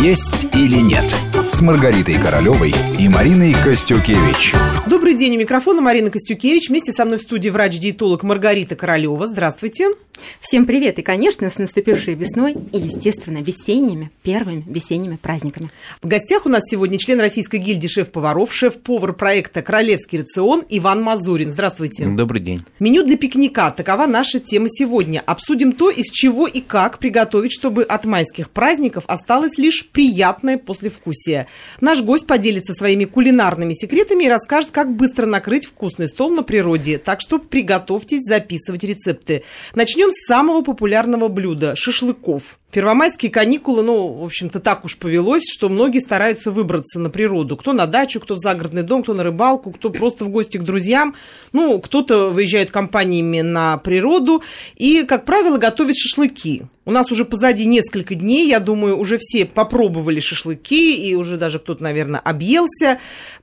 «Есть или нет» с Маргаритой Королевой и Мариной Костюкевич. Добрый день, у микрофона Марина Костюкевич. Вместе со мной в студии врач-диетолог Маргарита Королева. Здравствуйте. Всем привет и, конечно, с наступившей весной и, естественно, весенними, первыми весенними праздниками. В гостях у нас сегодня член Российской гильдии шеф-поваров, шеф-повар проекта «Королевский рацион» Иван Мазурин. Здравствуйте. Добрый день. Меню для пикника. Такова наша тема сегодня. Обсудим то, из чего и как приготовить, чтобы от майских праздников осталось лишь приятное послевкусие. Наш гость поделится своими кулинарными секретами и расскажет, как быстро накрыть вкусный стол на природе. Так что приготовьтесь записывать рецепты. Начнем с самого популярного блюда – шашлыков. Первомайские каникулы, ну, в общем-то, так уж повелось, что многие стараются выбраться на природу. Кто на дачу, кто в загородный дом, кто на рыбалку, кто просто в гости к друзьям. Ну, кто-то выезжает компаниями на природу и, как правило, готовит шашлыки. У нас уже позади несколько дней, я думаю, уже все попробовали шашлыки, и уже даже кто-то, наверное, объелся.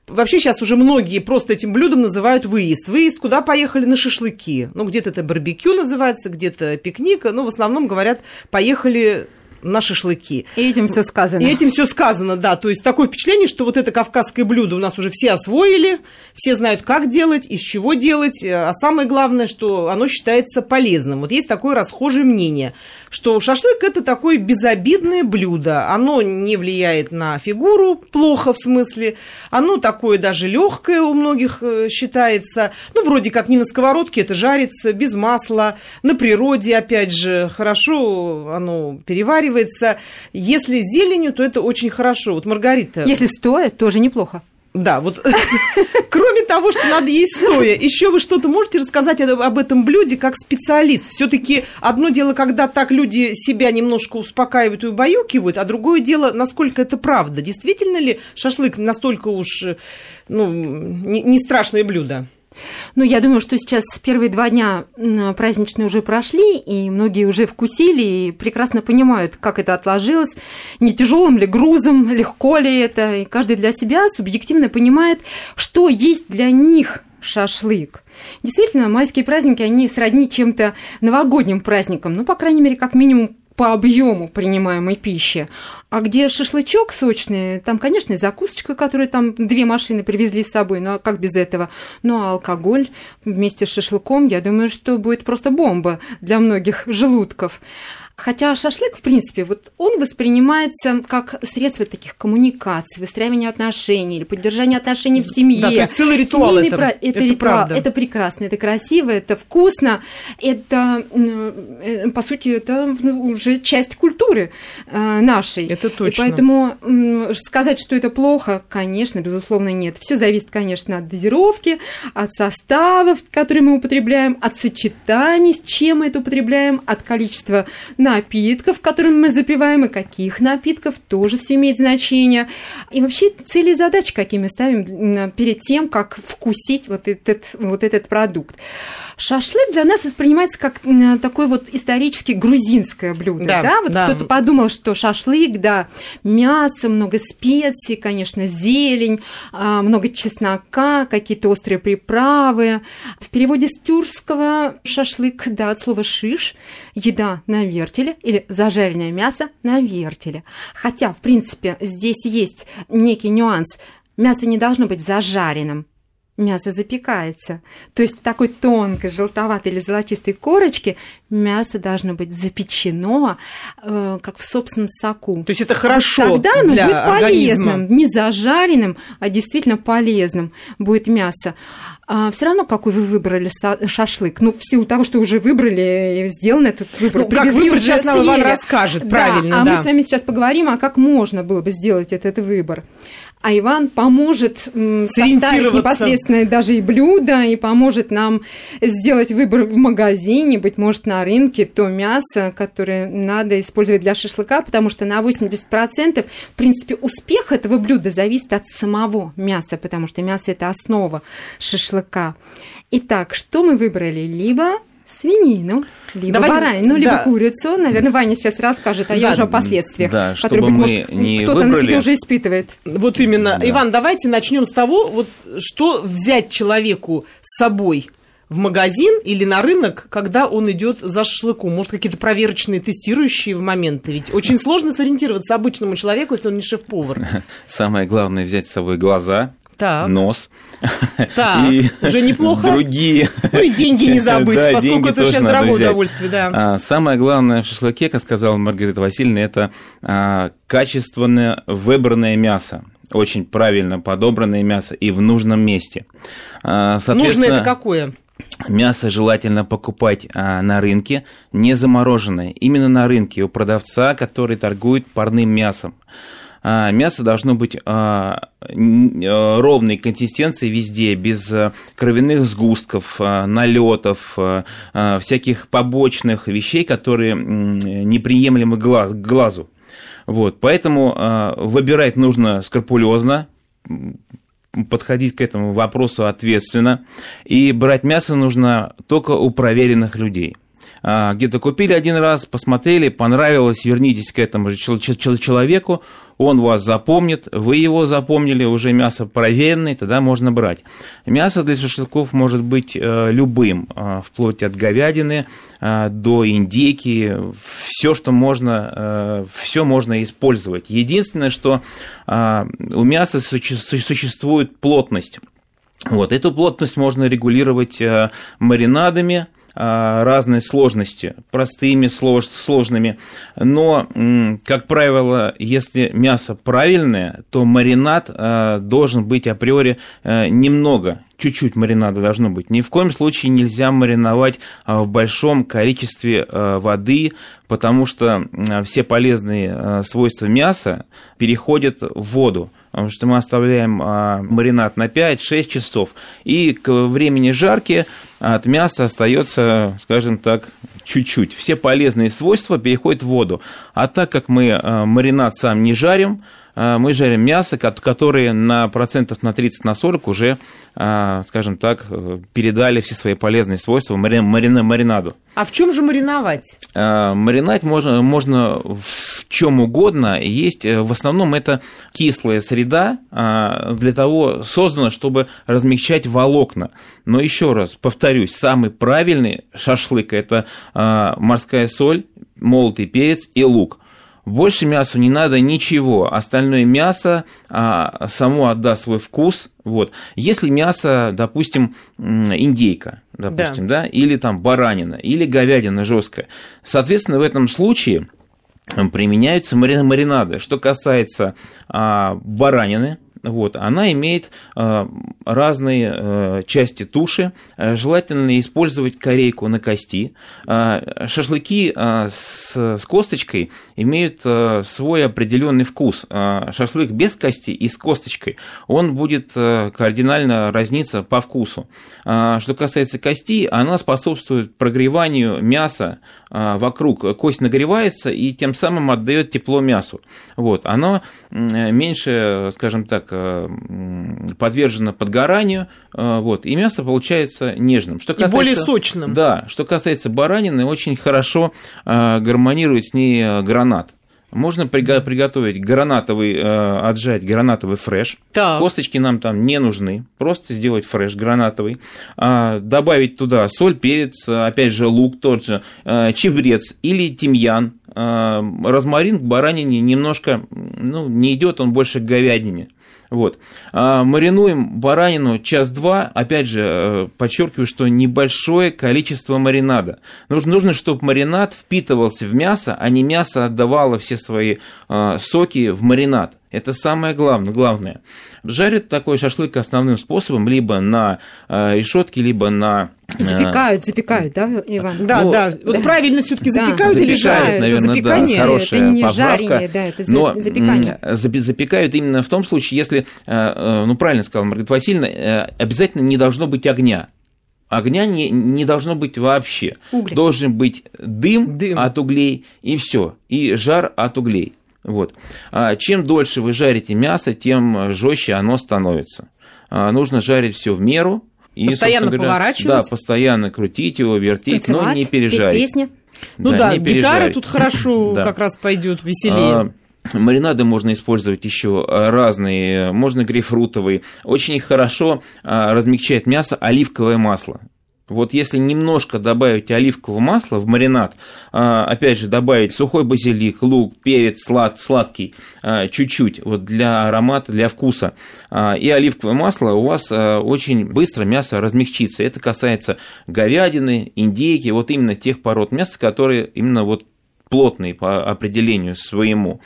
Вообще сейчас уже многие просто этим блюдом называют выезд. Выезд, куда поехали на шашлыки. Ну, где-то это барбекю называется, где-то пикник, но в основном говорят, поехали на шашлыки. И этим все сказано. И этим все сказано, да. То есть такое впечатление, что вот это кавказское блюдо у нас уже все освоили, все знают, как делать, из чего делать, а самое главное, что оно считается полезным. Вот есть такое расхожее мнение, что шашлык это такое безобидное блюдо, оно не влияет на фигуру плохо в смысле, оно такое даже легкое у многих э, считается, ну вроде как не на сковородке это жарится, без масла, на природе опять же хорошо оно переваривается. Если зеленью, то это очень хорошо. Вот Маргарита... Если стоя, тоже неплохо. Да, вот кроме того, что надо есть стоя, еще вы что-то можете рассказать об этом блюде как специалист? Все-таки одно дело, когда так люди себя немножко успокаивают и убаюкивают, а другое дело, насколько это правда. Действительно ли шашлык настолько уж ну, не, не страшное блюдо? Ну, я думаю, что сейчас первые два дня праздничные уже прошли, и многие уже вкусили и прекрасно понимают, как это отложилось, не тяжелым ли грузом, легко ли это, и каждый для себя субъективно понимает, что есть для них шашлык. Действительно, майские праздники, они сродни чем-то новогодним праздникам, ну, по крайней мере, как минимум по объему принимаемой пищи. А где шашлычок сочный, там, конечно, и закусочка, которую там две машины привезли с собой, ну а как без этого? Ну а алкоголь вместе с шашлыком, я думаю, что будет просто бомба для многих желудков. Хотя шашлык, в принципе, вот он воспринимается как средство таких коммуникаций, выстраивания отношений или поддержания отношений в семье. Да, то есть целый ритуал это, про... это, это ритуал. Правда. Это прекрасно, это красиво, это вкусно, это, э, по сути, это уже часть культуры э, нашей. Это точно. И поэтому сказать, что это плохо, конечно, безусловно, нет. Все зависит, конечно, от дозировки, от составов, которые мы употребляем, от сочетаний, с чем мы это употребляем, от количества напитков, которыми мы запиваем, и каких напитков, тоже все имеет значение. И вообще цели и задачи, какие мы ставим перед тем, как вкусить вот этот, вот этот продукт. Шашлык для нас воспринимается как такое вот исторически грузинское блюдо. Да, да? Вот да. кто-то подумал, что шашлык, да, мясо, много специй, конечно, зелень, а, много чеснока, какие-то острые приправы. В переводе с тюркского шашлык, да, от слова шиш, еда на вертеле или зажаренное мясо на вертеле. Хотя, в принципе, здесь есть некий нюанс. Мясо не должно быть зажаренным мясо запекается. То есть в такой тонкой, желтоватой или золотистой корочке мясо должно быть запечено, э, как в собственном соку. То есть это хорошо вот Тогда оно для будет организма. полезным, не зажаренным, а действительно полезным будет мясо. А все равно, какой вы выбрали шашлык. Ну, в силу того, что уже выбрали, сделан этот выбор. Ну, как выбрать, сейчас нам Иван расскажет, да, правильно. А да. мы с вами сейчас поговорим, а как можно было бы сделать этот выбор а Иван поможет составить непосредственно даже и блюдо, и поможет нам сделать выбор в магазине, быть может, на рынке, то мясо, которое надо использовать для шашлыка, потому что на 80% в принципе успех этого блюда зависит от самого мяса, потому что мясо – это основа шашлыка. Итак, что мы выбрали? Либо свинину, либо Давайте, баранину, либо да. курицу. Наверное, Ваня сейчас расскажет, а да, я уже о последствиях, да, которые, быть, может, кто-то выбрали... на себе уже испытывает. Вот именно. Да. Иван, давайте начнем с того, вот, что взять человеку с собой в магазин или на рынок, когда он идет за шашлыком? Может, какие-то проверочные, тестирующие моменты? Ведь очень сложно сориентироваться обычному человеку, если он не шеф-повар. Самое главное взять с собой глаза, Так. нос. Так, и уже неплохо. Другие. Ну и деньги не забыть, Да, поскольку это сейчас дорогое взять. удовольствие, да. А, Самое главное в шашлыке, как сказала Маргарита Васильевна, это а, качественное выбранное мясо. Очень правильно подобранное мясо и в нужном месте. А, Нужно это какое? Мясо желательно покупать а, на рынке, не замороженное. Именно на рынке у продавца, который торгует парным мясом. А, мясо должно быть а, а, ровной консистенции везде, без а, кровяных сгустков, налетов, всяких побочных вещей, которые неприемлемы глаз, глазу. Вот, поэтому выбирать нужно скрупулезно, подходить к этому вопросу ответственно. И брать мясо нужно только у проверенных людей. А, Где-то купили один раз, посмотрели, понравилось, вернитесь к этому же чел- чел- человеку, он вас запомнит, вы его запомнили, уже мясо проверенное, тогда можно брать. Мясо для шашлыков может быть э, любым, э, вплоть от говядины э, до индейки, все, что можно, все можно использовать. Единственное, что у мяса суще- су- существует плотность. Вот, эту плотность можно регулировать маринадами, разной сложности, простыми, слож- сложными. Но, как правило, если мясо правильное, то маринад э, должен быть априори э, немного, чуть-чуть маринада должно быть. Ни в коем случае нельзя мариновать а, в большом количестве а, воды, потому что а, все полезные а, свойства мяса переходят в воду. Потому что мы оставляем а, маринад на 5-6 часов, и к времени жарки от мяса остается, скажем так, чуть-чуть. Все полезные свойства переходят в воду. А так как мы а, маринад сам не жарим, мы жарим мясо, ко- которое на процентов на 30 на 40 уже, а, скажем так, э, передали все свои полезные свойства мари- марина- маринаду. А в чем же мариновать? А, Маринать можно, можно в чем угодно. Есть э, в основном это кислая среда а, для того создана, чтобы размягчать волокна. Но еще раз повторюсь, самый правильный шашлык это а, морская соль, молотый перец и лук. Больше мясу не надо ничего. Остальное мясо а, само отдаст свой вкус. Вот. Если мясо, допустим, индейка, допустим, да. или там баранина, или говядина жесткая, соответственно, в этом случае применяются мари- маринады. Что касается а, баранины, вот, она имеет а, разные а, части туши. А, Желательно использовать корейку на кости. Шашлыки с, с косточкой имеют свой определенный вкус. Шашлык без кости и с косточкой, он будет кардинально разниться по вкусу. Что касается кости, она способствует прогреванию мяса вокруг. Кость нагревается и тем самым отдает тепло мясу. Вот. Оно меньше, скажем так, подвержено подгоранию, а, вот, и мясо получается нежным. Что И более касается- сочным. Да, что касается баранины, очень хорошо а, гармонирует с ней гранат. Можно приго- приготовить гранатовый, отжать гранатовый фреш. Так. Косточки нам там не нужны. Просто сделать фреш гранатовый. А, Добавить туда соль, перец, опять же лук тот же, чебрец или тимьян. Розмарин к баранине немножко ну, не идет, он больше к говядине. Вот. А, маринуем баранину час-два. Опять же, э, подчеркиваю, что небольшое количество маринада. Нужно, нужно, чтобы маринад впитывался в мясо, а не мясо отдавало все свои э, соки в маринад. Это самое главное. главное. Жарят такой шашлык основным способом либо на э, решетке, либо на... э, Запекают, запекают, да, Иван? Да, Ну, да. Вот правильно все-таки Да. запекают или Запекают, жарят? наверное, запекание, да, хорошая это не поправка. жарение, да, это за- но запекание. запекают именно в том случае, если, э, ну правильно сказала Маргарита Васильевна, обязательно не должно быть огня. Огня не, не должно быть вообще. Угли. Должен быть дым, Дым. от углей и все, и жар от углей. Вот. А чем дольше вы жарите мясо, тем жестче оно становится. А, нужно жарить все в меру. И, Постоянно говоря, поворачивать. Да, постоянно крутить его, вертеть, но не пережарить. песни. Ну да, не гитара пережарить. тут хорошо Да. как раз пойдет веселее. А, Маринады можно использовать еще разные, можно грейпфрутовые. Очень хорошо размягчает мясо оливковое масло. Вот если немножко добавить оливкового масла в маринад, а, опять же, добавить сухой базилик, лук, перец слад, сладкий, а, чуть-чуть, вот для аромата, для вкуса, а, и оливковое масло, у вас очень быстро мясо размягчится. Это касается говядины, индейки, вот именно тех пород мяса, которые именно вот плотные по определению своему.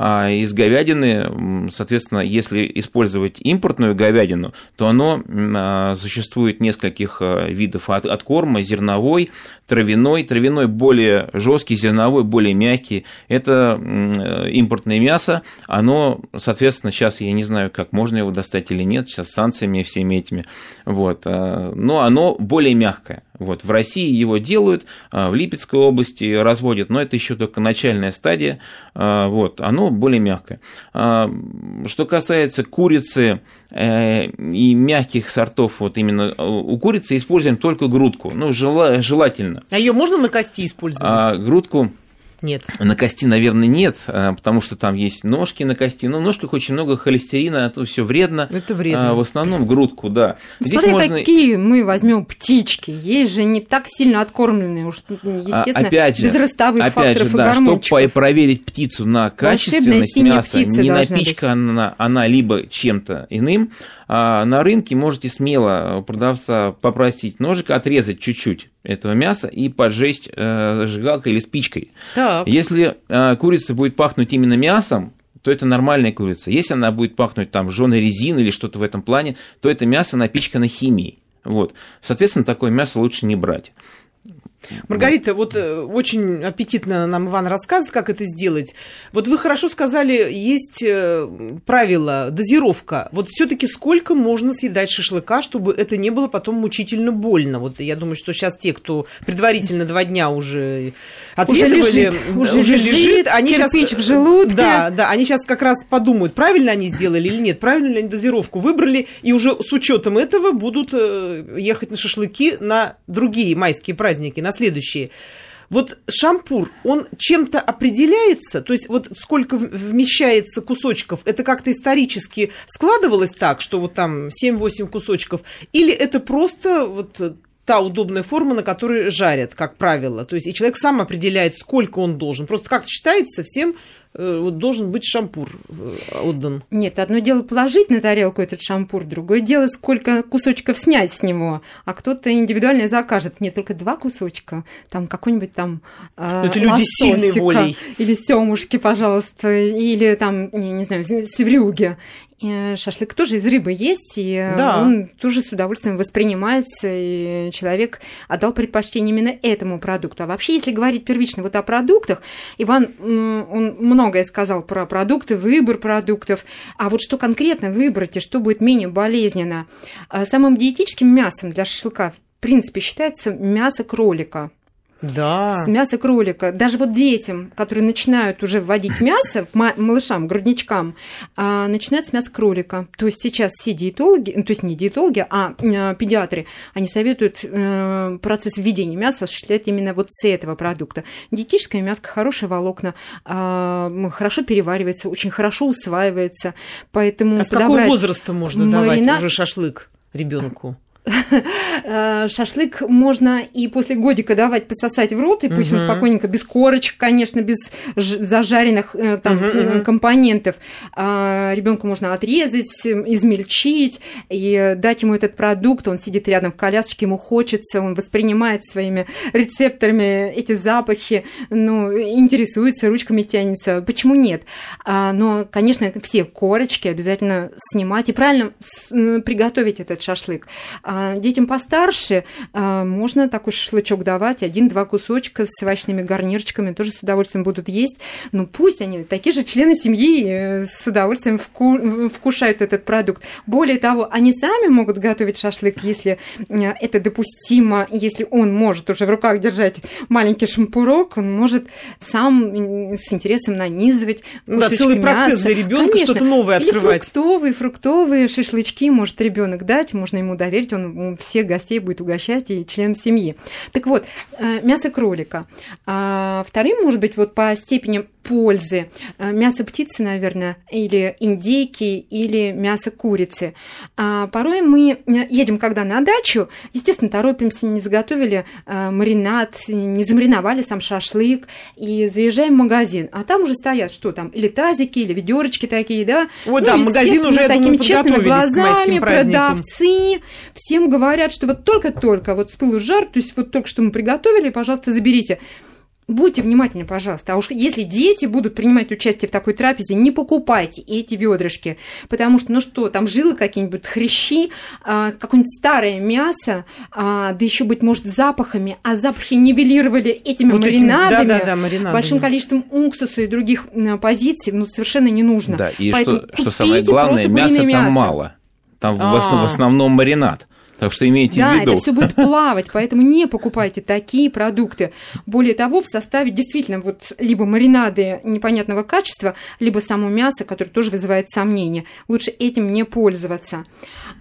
А из говядины, соответственно, если использовать импортную говядину, то оно а, существует нескольких а, видов от, от корма, зерновой, травяной. Травяной более жесткий, зерновой более мягкий. Это импортное мясо, оно, соответственно, сейчас я не знаю, как можно его достать или нет, сейчас с санкциями всеми этими, вот, но оно более мягкое. Вот, в России его делают, в Липецкой области разводят, но это еще только начальная стадия. Вот, оно более мягкое. Что касается курицы э, и мягких сортов, вот именно э, у курицы используем только грудку, ну, желательно. А ее можно на кости использовать? А, грудку нет. На кости, наверное, нет, а, потому что там есть ножки на кости. Но в ножках очень много холестерина, это все вредно. Это вредно. А, в основном грудку, да. Ну, Здесь смотри, можно... какие мы возьмем птички. Есть же не так сильно откормленные, уж, естественно, опять же, без ростовых опять факторов же, да, чтобы проверить птицу на качественность мяса, не напичкана она либо чем-то иным, а на рынке можете смело продавца попросить ножик отрезать чуть-чуть этого мяса и поджечь э, зажигалкой или спичкой. Так. Если э, курица будет пахнуть именно мясом, то это нормальная курица. Если она будет пахнуть там жженой резиной или что-то в этом плане, то это мясо напичкано химией. Вот. Соответственно, такое мясо лучше не брать. Маргарита, вот э, очень аппетитно нам Иван рассказывает, как это сделать. Вот вы хорошо сказали, есть э, правило, дозировка. Вот все-таки сколько можно съедать шашлыка, чтобы это не было потом мучительно больно? Вот я думаю, что сейчас те, кто предварительно два дня уже ответывали, уже лежит, уже, уже лежит, лежит они сейчас, в желудке. Да, да, они сейчас как раз подумают, правильно они сделали или нет, правильно ли они дозировку выбрали, и уже с учетом этого будут э, ехать на шашлыки на другие майские праздники, на следующие. Вот шампур, он чем-то определяется? То есть вот сколько вмещается кусочков, это как-то исторически складывалось так, что вот там 7-8 кусочков? Или это просто вот та удобная форма, на которой жарят, как правило. То есть и человек сам определяет, сколько он должен. Просто как-то считается всем вот должен быть шампур э, отдан. Нет, одно дело положить на тарелку этот шампур, другое дело, сколько кусочков снять с него. А кто-то индивидуально закажет мне только два кусочка, там какой-нибудь там э, Это люди сильной волей. Или семушки, пожалуйста, или там, не, не знаю, севрюги. Шашлык тоже из рыбы есть, и да. он тоже с удовольствием воспринимается, и человек отдал предпочтение именно этому продукту. А вообще, если говорить первично вот о продуктах, Иван, он многое сказал про продукты, выбор продуктов, а вот что конкретно выбрать и что будет менее болезненно. А самым диетическим мясом для шашлыка в принципе считается мясо кролика. Да. С мяса кролика. Даже вот детям, которые начинают уже вводить мясо, малышам, грудничкам, а, начинают с мяса кролика. То есть сейчас все диетологи, ну, то есть не диетологи, а, а педиатры, они советуют э, процесс введения мяса осуществлять именно вот с этого продукта. Диетическое мясо, хорошие волокна, а, хорошо переваривается, очень хорошо усваивается. Поэтому а с какого возраста можно марина... давать уже шашлык ребенку? Э, шашлык можно и после годика давать пососать в рот, и пусть он спокойненько, без корочек, конечно, без зажаренных э, там э, компонентов. А, Ребенку можно отрезать, измельчить и дать ему этот продукт. Он сидит рядом в колясочке, ему хочется, он воспринимает своими рецепторами эти запахи, ну, интересуется, ручками тянется. Почему нет? А, но, конечно, все корочки обязательно снимать и правильно приготовить этот шашлык. А детям постарше а, можно такой шашлычок давать, один-два кусочка с овощными гарнирчиками, тоже с удовольствием будут есть. Ну, пусть они, такие же члены семьи, э, с удовольствием вку вкушают этот продукт. Более того, они сами могут готовить шашлык, если э, это допустимо, если он может уже в руках держать маленький шампурок, он может сам с интересом нанизывать ну, да, целый мяса. процесс для ребенка что-то новое открывать. Или фруктовые, фруктовые шашлычки может ребенок дать, можно ему доверить, он там всех гостей будет угощать и член семьи. Так вот, э, мясо кролика. А вторым, может быть, вот по степени пользы. Э, мясо птицы, наверное, или индейки, или мясо курицы. А порой мы э, едем когда на дачу, естественно, торопимся, не заготовили маринад, не замариновали сам шашлык, и заезжаем в магазин, а там уже стоят, что там, или тазики, или ведерочки такие, да? Ой, ну, да, магазин уже, я такими думаю, честными глазами, продавцы, всем говорят, что вот только-только, вот с пылу жар, то есть вот только что мы приготовили, пожалуйста, заберите. Будьте внимательны, пожалуйста. А уж если дети будут принимать участие в такой трапезе, не покупайте эти ведрышки, потому что, ну что, там жилы какие-нибудь, хрящи, а, какое-нибудь старое мясо, а, да еще, быть может, запахами, а запахи нивелировали этими вот маринадами, да, да, да, маринадами, большим количеством уксуса и других позиций, ну, совершенно не нужно. Да, и что, что самое главное, мяса там мало. Там в а. основном маринад. Так что имейте да, в виду. Да, это все будет плавать, поэтому не покупайте такие продукты. Более того, в составе действительно вот либо маринады непонятного качества, либо само мясо, которое тоже вызывает сомнения. Лучше этим не пользоваться.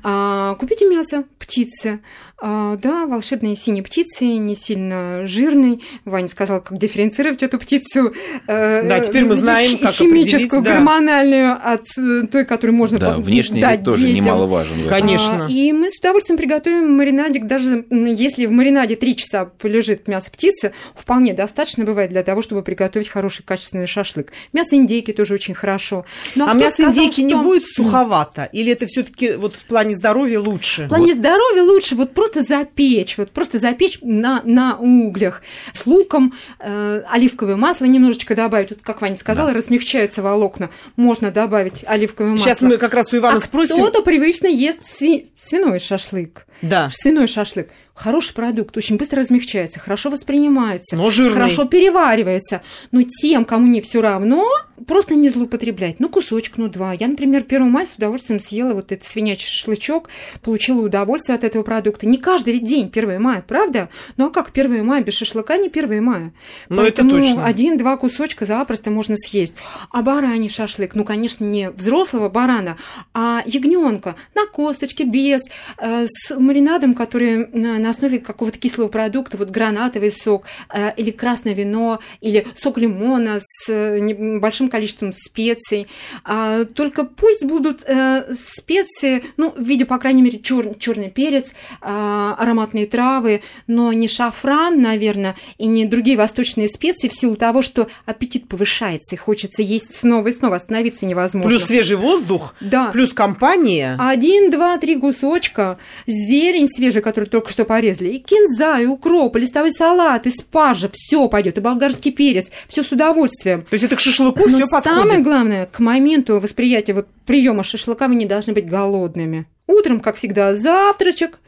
А, купите мясо птицы. А, да, волшебные синие птицы, не сильно жирный. Ваня сказал, как дифференцировать эту птицу. Э, да, теперь мы знаем, как Химическую, гормональную да. от э, той, которую можно да, внешний вид тоже детям. немаловажен. Конечно. А, и мы с удовольствием приготовим маринадик. Даже если в маринаде 3 часа полежит мясо птицы, вполне достаточно бывает для того, чтобы приготовить хороший качественный шашлык. Мясо индейки тоже очень хорошо. Ну, а, а мясо сказал, индейки что... не будет суховато? Или это все таки вот в плане здоровья лучше? В плане вот. здоровья лучше. Вот просто просто запечь, вот просто запечь на, на углях с луком, э, оливковое масло немножечко добавить, вот как Ваня сказала, да. размягчаются волокна, можно добавить оливковое масло. Сейчас мы как раз у Ивана а спросим. кто-то привычно ест сви... свиной шашлык. Да. Свиной шашлык. Хороший продукт, очень быстро размягчается, хорошо воспринимается, но жирный. хорошо переваривается. Но тем, кому не все равно, просто не злоупотреблять. Ну, кусочек, ну, два. Я, например, 1 мая с удовольствием съела вот этот свинячий шашлычок, получила удовольствие от этого продукта. Не каждый ведь день 1 мая, правда? Ну, а как 1 мая без шашлыка не 1 мая? Ну, это точно. один-два кусочка запросто можно съесть. А бараний шашлык, ну, конечно, не взрослого барана, а ягненка на косточке, без, э, с маринадом, который на основе какого-то кислого продукта, вот гранатовый сок э, или красное вино, или сок лимона с э, большим количеством специй. А, только пусть будут э, специи, ну, в виде, по крайней мере, чер, черный перец, а, ароматные травы, но не шафран, наверное, и не другие восточные специи в силу того, что аппетит повышается и хочется есть снова и снова, остановиться невозможно. Плюс свежий воздух, да. плюс компания. Один, два, три кусочка, зелень свежая, которую только что порезали, и кинза, и укроп, и листовой салат, и спаржа, все пойдет, и болгарский перец, все с удовольствием. То есть это к шашлыку все подходит? самое главное, к моменту восприятия вот приема шашлыка вы не должны быть голодными. Утром, как всегда, завтрачек,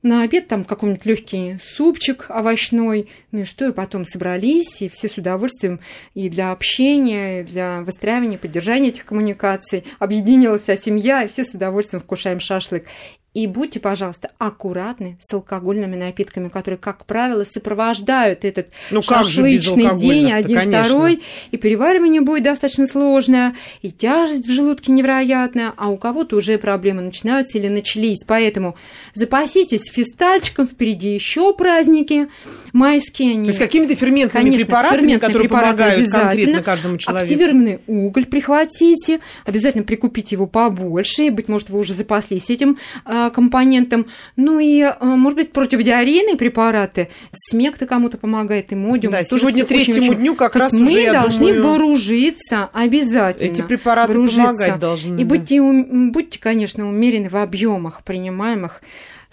на обед там какой-нибудь легкий супчик овощной, ну и что, и потом собрались, и все с удовольствием и для общения, и для выстраивания, поддержания этих коммуникаций. Объединилась вся семья, и все с удовольствием вкушаем шашлык. И будьте, пожалуйста, аккуратны с алкогольными напитками, которые, как правило, сопровождают этот ну, шашлычный день, один, конечно. второй. И переваривание будет достаточно сложное, и тяжесть в желудке невероятная, а у кого-то уже проблемы начинаются или начались. Поэтому запаситесь фистальчиком, впереди еще праздники майские. Они, То есть какими-то ферментными конечно, препаратами, ферментные которые препараты помогают конкретно каждому человеку. Активированный уголь прихватите, обязательно прикупите его побольше, быть может, вы уже запаслись этим а, компонентам. Ну и, э, может быть, противодиарейные препараты. Смек-то кому-то помогает, и модиум. Да, сегодня третьему очень, дню как раз мы уже, должны думаю, вооружиться обязательно. Эти препараты вооружиться. помогать должны. И будьте, будьте, конечно, умерены в объемах принимаемых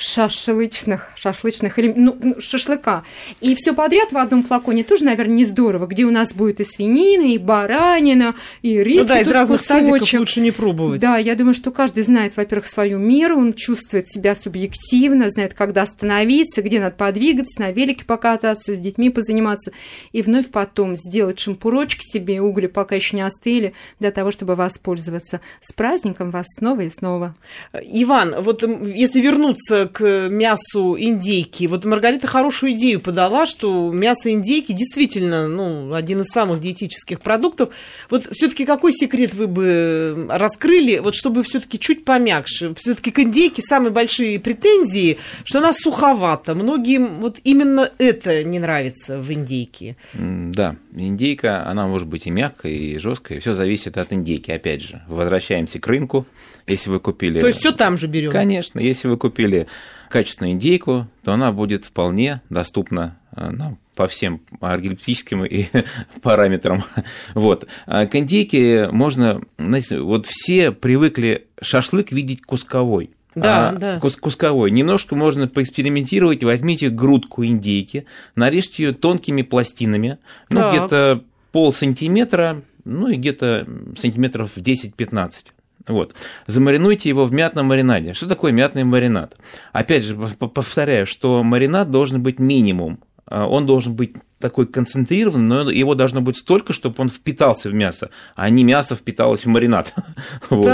шашлычных, шашлычных, ну, ну, шашлыка. И все подряд в одном флаконе тоже, наверное, не здорово, где у нас будет и свинина, и баранина, и рыбки. Ну да, из разных кусочек. тазиков лучше не пробовать. Да, я думаю, что каждый знает, во-первых, свою меру, он чувствует себя субъективно, знает, когда остановиться, где надо подвигаться, на велике покататься, с детьми позаниматься, и вновь потом сделать шампурочки себе, угли пока еще не остыли, для того, чтобы воспользоваться. С праздником вас снова и снова. Иван, вот если вернуться к мясу индейки. Вот Маргарита хорошую идею подала, что мясо индейки действительно ну, один из самых диетических продуктов. Вот все-таки какой секрет вы бы раскрыли, вот чтобы все-таки чуть помягче? Все-таки к индейке самые большие претензии, что она суховата. Многим вот именно это не нравится в индейке. Да, индейка, она может быть и мягкая, и жесткая. Все зависит от индейки. Опять же, возвращаемся к рынку. Если вы купили... То есть все там же берем? Конечно. Если вы купили качественную индейку, то она будет вполне доступна э, нам по всем аргилептическим и параметрам. Вот. А к индейке можно... Знаете, вот все привыкли шашлык видеть кусковой. Да, а, да. Кус кусковой. Немножко можно поэкспериментировать. Возьмите грудку индейки, нарежьте ее тонкими пластинами, ну, где-то пол сантиметра, ну и где-то сантиметров 10-15. Вот. Замаринуйте его в мятном маринаде. Что такое мятный маринад? Опять же, повторяю, что маринад должен быть минимум. А, Он должен быть такой концентрированный, но его должно быть столько, чтобы он впитался в мясо, а не мясо впиталось в маринад. Вот.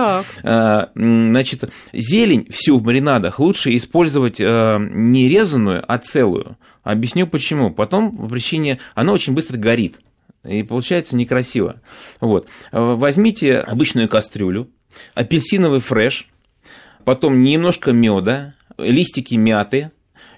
А, Значит, зелень всю в маринадах лучше использовать а, не резаную, а целую. Объясню почему. Потом по причине она очень быстро горит. И получается некрасиво. Вот. Возьмите обычную кастрюлю, апельсиновый фреш, потом немножко меда, листики мяты,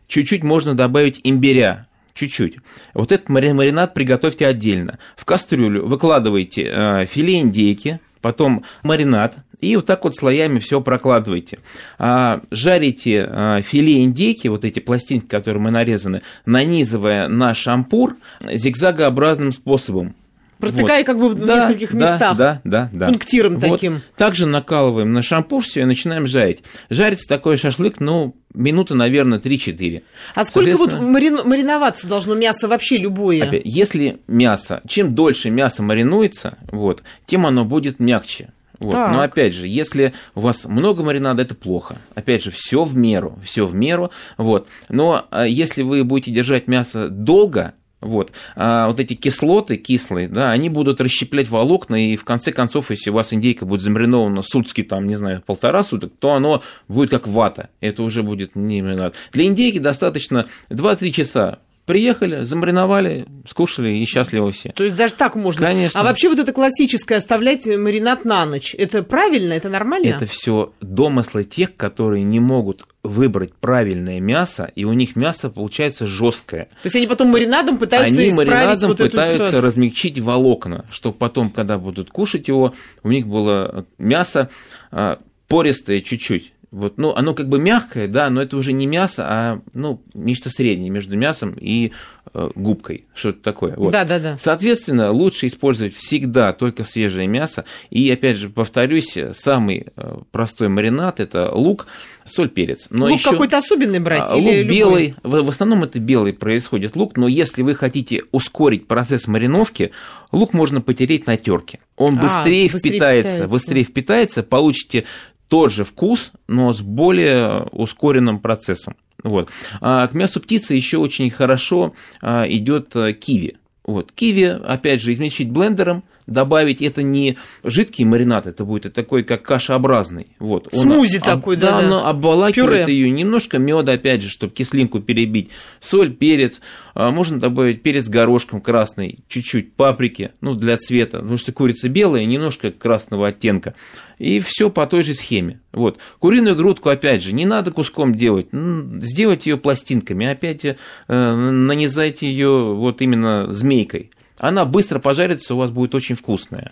чуть-чуть можно добавить имбиря, чуть-чуть. Вот этот мари- маринад приготовьте отдельно. В кастрюлю выкладывайте э, филе индейки, потом маринад, и вот так вот слоями все прокладывайте. А, жарите а, филе индейки, вот эти пластинки, которые мы нарезаны, нанизывая на шампур зигзагообразным способом. Протыкая как бы в Да, нескольких да, местах. Да, да, да. Пунктиром Вот. таким. Также накалываем на шампур все и начинаем жарить. Жарится такой шашлык, ну, минуты, наверное, 3-4. А сколько вот марин- мариноваться должно мясо вообще любое? опять, если мясо, чем дольше мясо маринуется, вот, тем оно будет мягче. Вот. Так. Но опять же, если у вас много маринада, это плохо. Опять же, все в меру, все в меру. Вот. Но а, если вы будете держать мясо долго, вот, а вот эти кислоты кислые, да, они будут расщеплять волокна, и в конце концов, если у вас индейка будет замаринована сутки, там, не знаю, полтора суток, то оно будет как вата. Это уже будет не маринад. Для индейки достаточно 2-3 часа. Приехали, замариновали, скушали и счастливы все. То есть даже так можно. Конечно. А вообще вот это классическое оставлять маринад на ночь, это правильно, это нормально? Это все домыслы тех, которые не могут выбрать правильное мясо, и у них мясо получается жесткое. То есть они потом маринадом пытаются Они исправить маринадом вот пытаются ситуацию. размягчить волокна, чтобы потом, когда будут кушать его, у них было мясо а, пористое чуть-чуть. Вот, ну, оно как бы мягкое, да, но это уже не мясо, а ну, нечто среднее между мясом и э, губкой, что-то такое. Вот. Да, да, да. Соответственно, лучше использовать всегда только свежее мясо. И опять же, повторюсь, самый э, простой маринад это лук, соль, перец. Но Лук ещё- какой-то особенный брать а, или лук любой? белый, в, в основном это белый происходит лук, но если вы хотите ускорить процесс мариновки, лук можно потереть на терке. Он А, быстрее, быстрее впитается, впитается. быстрее впитается, получите тот же вкус, но с более ускоренным процессом. Вот. А к мясу птицы еще очень хорошо а, идет а, киви. Вот. Киви, опять же, измельчить блендером, добавить, это не жидкий маринад, это будет такой, как кашеобразный. Вот. Он Смузи об- такой, да, да-да. оно обволакивает Пюре. ее, немножко меда, опять же, чтобы кислинку перебить, соль, перец, А, можно добавить перец горошком красный, чуть-чуть паприки, ну, для цвета, потому что курица белая, немножко красного оттенка, и все по той же схеме. Вот. Куриную грудку, опять же, не надо куском делать, м, сделайте ее пластинками, опять э, нанизайте ее вот именно змейкой. Она быстро пожарится, у вас будет очень вкусная.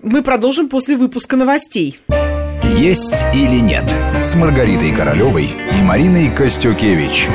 Мы продолжим после выпуска новостей. «Есть или нет» с Маргаритой Королевой и Мариной Костюкевич.